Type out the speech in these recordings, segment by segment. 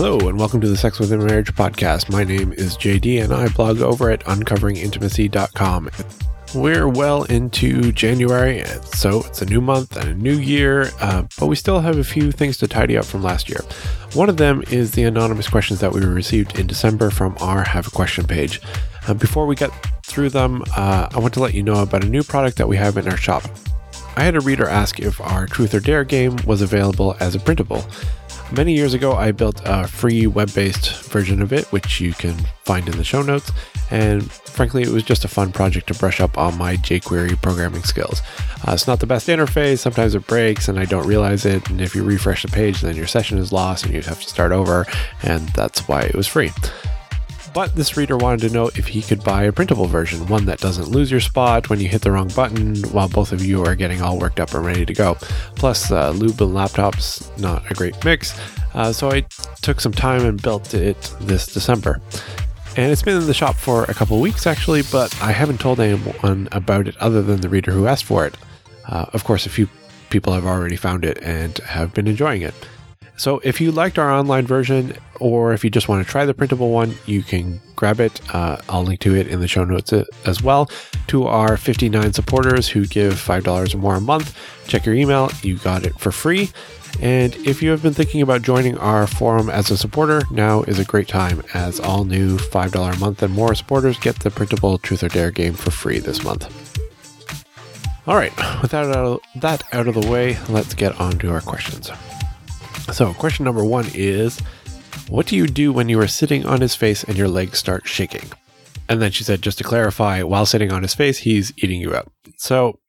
Hello, and welcome to the Sex Within Marriage podcast. My name is JD, and I blog over at uncoveringintimacy.com. We're well into January, so it's a new month and a new year, uh, but we still have a few things to tidy up from last year. One of them is the anonymous questions that we received in December from our Have a Question page. Uh, before we get through them, uh, I want to let you know about a new product that we have in our shop. I had a reader ask if our Truth or Dare game was available as a printable. Many years ago, I built a free web based version of it, which you can find in the show notes. And frankly, it was just a fun project to brush up on my jQuery programming skills. Uh, it's not the best interface, sometimes it breaks and I don't realize it. And if you refresh the page, then your session is lost and you have to start over. And that's why it was free. But this reader wanted to know if he could buy a printable version, one that doesn't lose your spot when you hit the wrong button while both of you are getting all worked up and ready to go. Plus, uh, lube and laptops, not a great mix. Uh, so I took some time and built it this December. And it's been in the shop for a couple weeks actually, but I haven't told anyone about it other than the reader who asked for it. Uh, of course, a few people have already found it and have been enjoying it. So if you liked our online version, or if you just want to try the printable one, you can grab it. Uh, I'll link to it in the show notes uh, as well. To our 59 supporters who give $5 or more a month, check your email. You got it for free. And if you have been thinking about joining our forum as a supporter, now is a great time as all new $5 a month and more supporters get the printable Truth or Dare game for free this month. All right, with that out of, that out of the way, let's get on to our questions. So, question number one is What do you do when you are sitting on his face and your legs start shaking? And then she said, just to clarify, while sitting on his face, he's eating you up. So,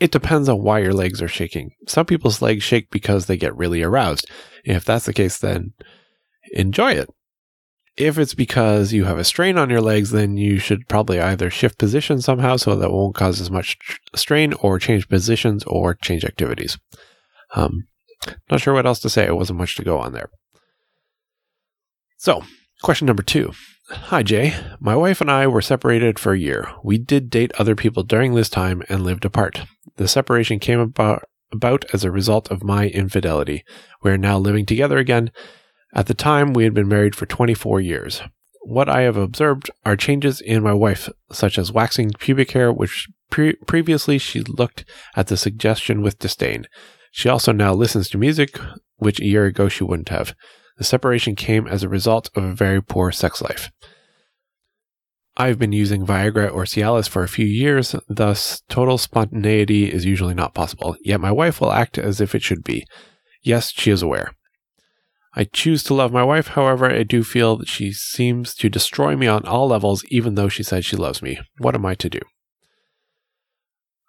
it depends on why your legs are shaking. Some people's legs shake because they get really aroused. If that's the case, then enjoy it. If it's because you have a strain on your legs, then you should probably either shift position somehow so that won't cause as much strain, or change positions or change activities. Um, not sure what else to say. It wasn't much to go on there. So, question number two. Hi, Jay. My wife and I were separated for a year. We did date other people during this time and lived apart. The separation came about, about as a result of my infidelity. We are now living together again. At the time, we had been married for 24 years. What I have observed are changes in my wife, such as waxing pubic hair, which pre- previously she looked at the suggestion with disdain. She also now listens to music, which a year ago she wouldn't have. The separation came as a result of a very poor sex life. I've been using Viagra or Cialis for a few years, thus, total spontaneity is usually not possible, yet my wife will act as if it should be. Yes, she is aware. I choose to love my wife, however, I do feel that she seems to destroy me on all levels, even though she says she loves me. What am I to do?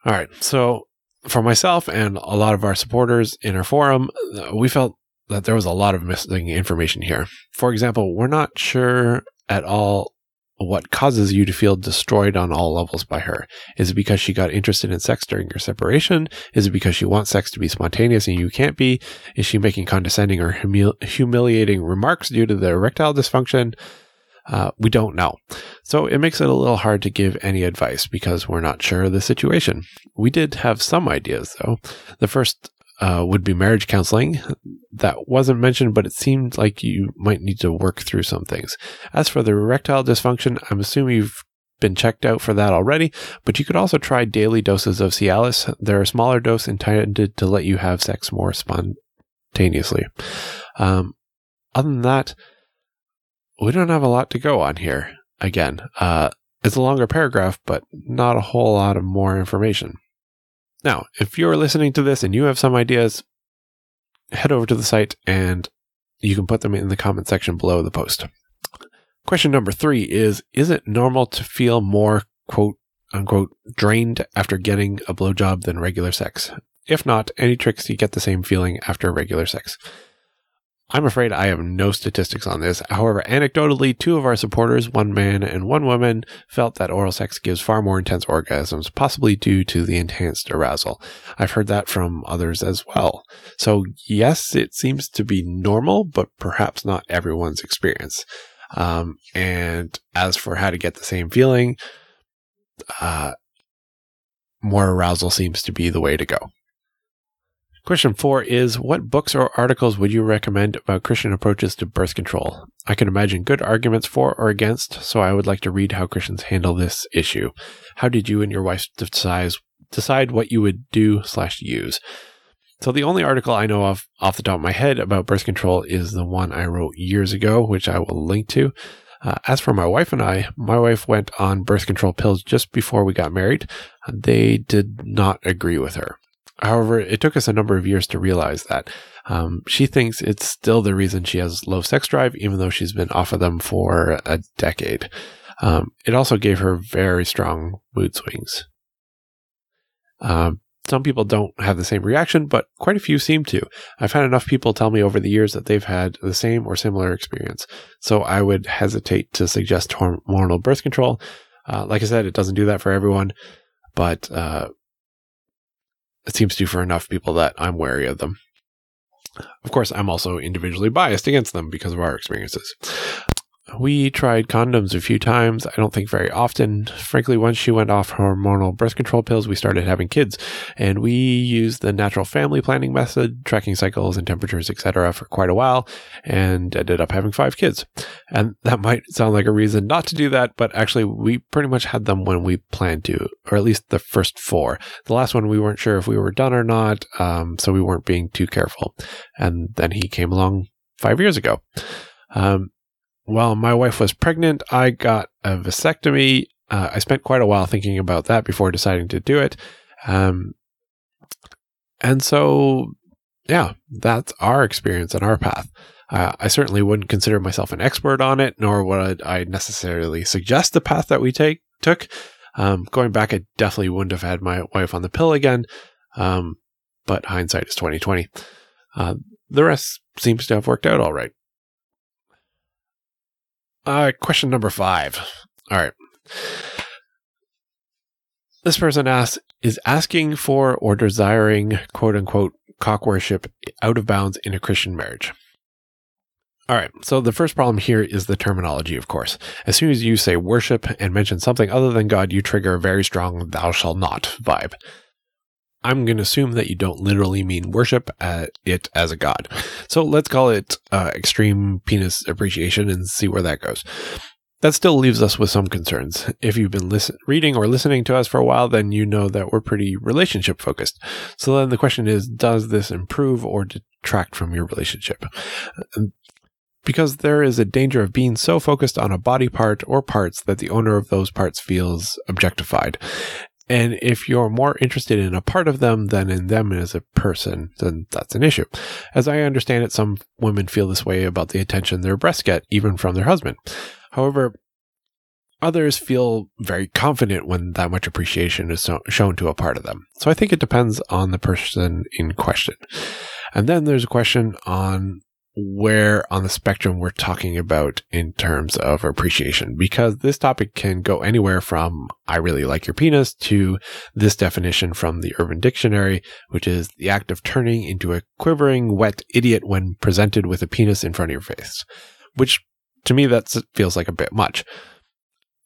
All right, so for myself and a lot of our supporters in our forum, uh, we felt that there was a lot of missing information here. For example, we're not sure at all what causes you to feel destroyed on all levels by her. Is it because she got interested in sex during your separation? Is it because she wants sex to be spontaneous and you can't be? Is she making condescending or humil- humiliating remarks due to the erectile dysfunction? Uh, we don't know. So it makes it a little hard to give any advice because we're not sure of the situation. We did have some ideas though. The first uh, would be marriage counseling. That wasn't mentioned, but it seemed like you might need to work through some things. As for the erectile dysfunction, I'm assuming you've been checked out for that already, but you could also try daily doses of Cialis. They're a smaller dose intended to let you have sex more spontaneously. Um, other than that, we don't have a lot to go on here. Again, uh, it's a longer paragraph, but not a whole lot of more information. Now, if you're listening to this and you have some ideas, head over to the site and you can put them in the comment section below the post. Question number three is Is it normal to feel more, quote unquote, drained after getting a blowjob than regular sex? If not, any tricks to get the same feeling after regular sex? I'm afraid I have no statistics on this. However, anecdotally, two of our supporters, one man and one woman, felt that oral sex gives far more intense orgasms, possibly due to the enhanced arousal. I've heard that from others as well. So yes, it seems to be normal, but perhaps not everyone's experience. Um, and as for how to get the same feeling, uh, more arousal seems to be the way to go. Question four is What books or articles would you recommend about Christian approaches to birth control? I can imagine good arguments for or against, so I would like to read how Christians handle this issue. How did you and your wife decide, decide what you would do slash use? So the only article I know of off the top of my head about birth control is the one I wrote years ago, which I will link to. Uh, as for my wife and I, my wife went on birth control pills just before we got married. They did not agree with her. However, it took us a number of years to realize that. Um, she thinks it's still the reason she has low sex drive, even though she's been off of them for a decade. Um, it also gave her very strong mood swings. Um, some people don't have the same reaction, but quite a few seem to. I've had enough people tell me over the years that they've had the same or similar experience. So I would hesitate to suggest hormonal birth control. Uh, like I said, it doesn't do that for everyone, but uh, it seems to for enough people that I'm wary of them. Of course, I'm also individually biased against them because of our experiences. We tried condoms a few times. I don't think very often. Frankly, once she went off hormonal birth control pills, we started having kids, and we used the natural family planning method, tracking cycles and temperatures, etc., for quite a while, and ended up having five kids. And that might sound like a reason not to do that, but actually, we pretty much had them when we planned to, or at least the first four. The last one, we weren't sure if we were done or not, um, so we weren't being too careful. And then he came along five years ago. Um, while my wife was pregnant, I got a vasectomy. Uh, I spent quite a while thinking about that before deciding to do it. Um, and so, yeah, that's our experience and our path. Uh, I certainly wouldn't consider myself an expert on it, nor would I necessarily suggest the path that we take took. Um, going back, I definitely wouldn't have had my wife on the pill again. Um, but hindsight is twenty twenty. Uh, the rest seems to have worked out all right. Uh, question number five. All right. This person asks Is asking for or desiring quote unquote cock worship out of bounds in a Christian marriage? All right. So the first problem here is the terminology, of course. As soon as you say worship and mention something other than God, you trigger a very strong thou shall not vibe. I'm going to assume that you don't literally mean worship it as a god. So let's call it uh, extreme penis appreciation and see where that goes. That still leaves us with some concerns. If you've been listen- reading or listening to us for a while, then you know that we're pretty relationship focused. So then the question is, does this improve or detract from your relationship? Because there is a danger of being so focused on a body part or parts that the owner of those parts feels objectified. And if you're more interested in a part of them than in them as a person, then that's an issue. As I understand it, some women feel this way about the attention their breasts get, even from their husband. However, others feel very confident when that much appreciation is so- shown to a part of them. So I think it depends on the person in question. And then there's a question on where on the spectrum we're talking about in terms of appreciation because this topic can go anywhere from I really like your penis to this definition from the Urban Dictionary, which is the act of turning into a quivering, wet idiot when presented with a penis in front of your face, which to me that feels like a bit much.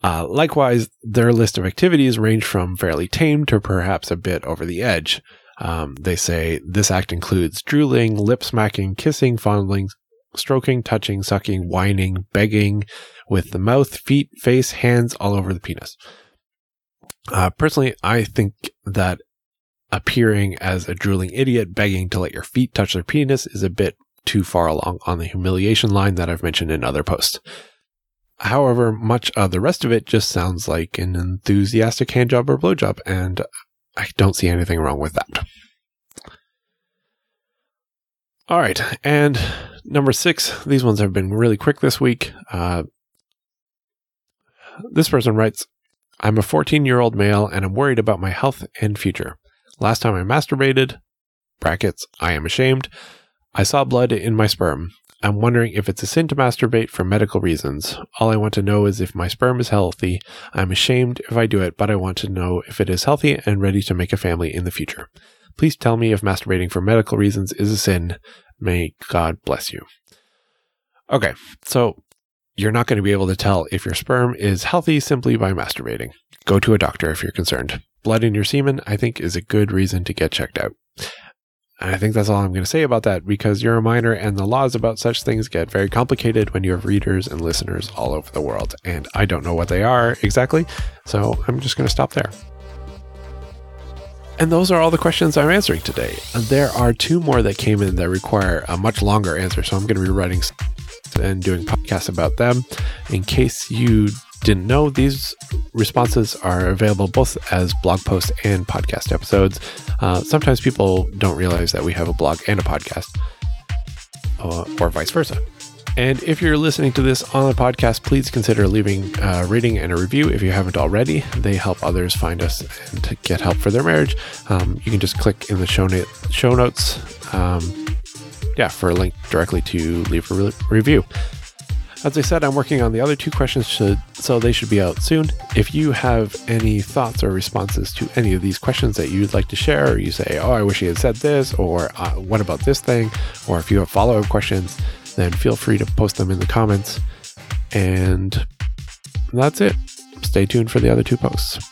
Uh, likewise, their list of activities range from fairly tame to perhaps a bit over the edge. Um, they say this act includes drooling, lip smacking, kissing, fondling, stroking, touching, sucking, whining, begging with the mouth, feet, face, hands all over the penis. Uh, personally, I think that appearing as a drooling idiot begging to let your feet touch their penis is a bit too far along on the humiliation line that I've mentioned in other posts. However, much of the rest of it just sounds like an enthusiastic handjob or blowjob, and I don't see anything wrong with that. All right. And number six, these ones have been really quick this week. Uh, this person writes I'm a 14 year old male and I'm worried about my health and future. Last time I masturbated, brackets, I am ashamed, I saw blood in my sperm. I'm wondering if it's a sin to masturbate for medical reasons. All I want to know is if my sperm is healthy. I'm ashamed if I do it, but I want to know if it is healthy and ready to make a family in the future. Please tell me if masturbating for medical reasons is a sin. May God bless you. Okay, so you're not going to be able to tell if your sperm is healthy simply by masturbating. Go to a doctor if you're concerned. Blood in your semen, I think, is a good reason to get checked out. And I think that's all I'm going to say about that because you're a minor and the laws about such things get very complicated when you have readers and listeners all over the world. And I don't know what they are exactly. So I'm just going to stop there. And those are all the questions I'm answering today. There are two more that came in that require a much longer answer. So I'm going to be writing and doing podcasts about them. In case you didn't know, these responses are available both as blog posts and podcast episodes. Uh, sometimes people don't realize that we have a blog and a podcast, uh, or vice versa. And if you're listening to this on the podcast, please consider leaving a rating and a review if you haven't already. They help others find us and get help for their marriage. Um, you can just click in the show, na- show notes, um, yeah, for a link directly to leave a re- review. As I said, I'm working on the other two questions, should, so they should be out soon. If you have any thoughts or responses to any of these questions that you'd like to share, or you say, oh, I wish he had said this, or uh, what about this thing, or if you have follow up questions, then feel free to post them in the comments. And that's it. Stay tuned for the other two posts.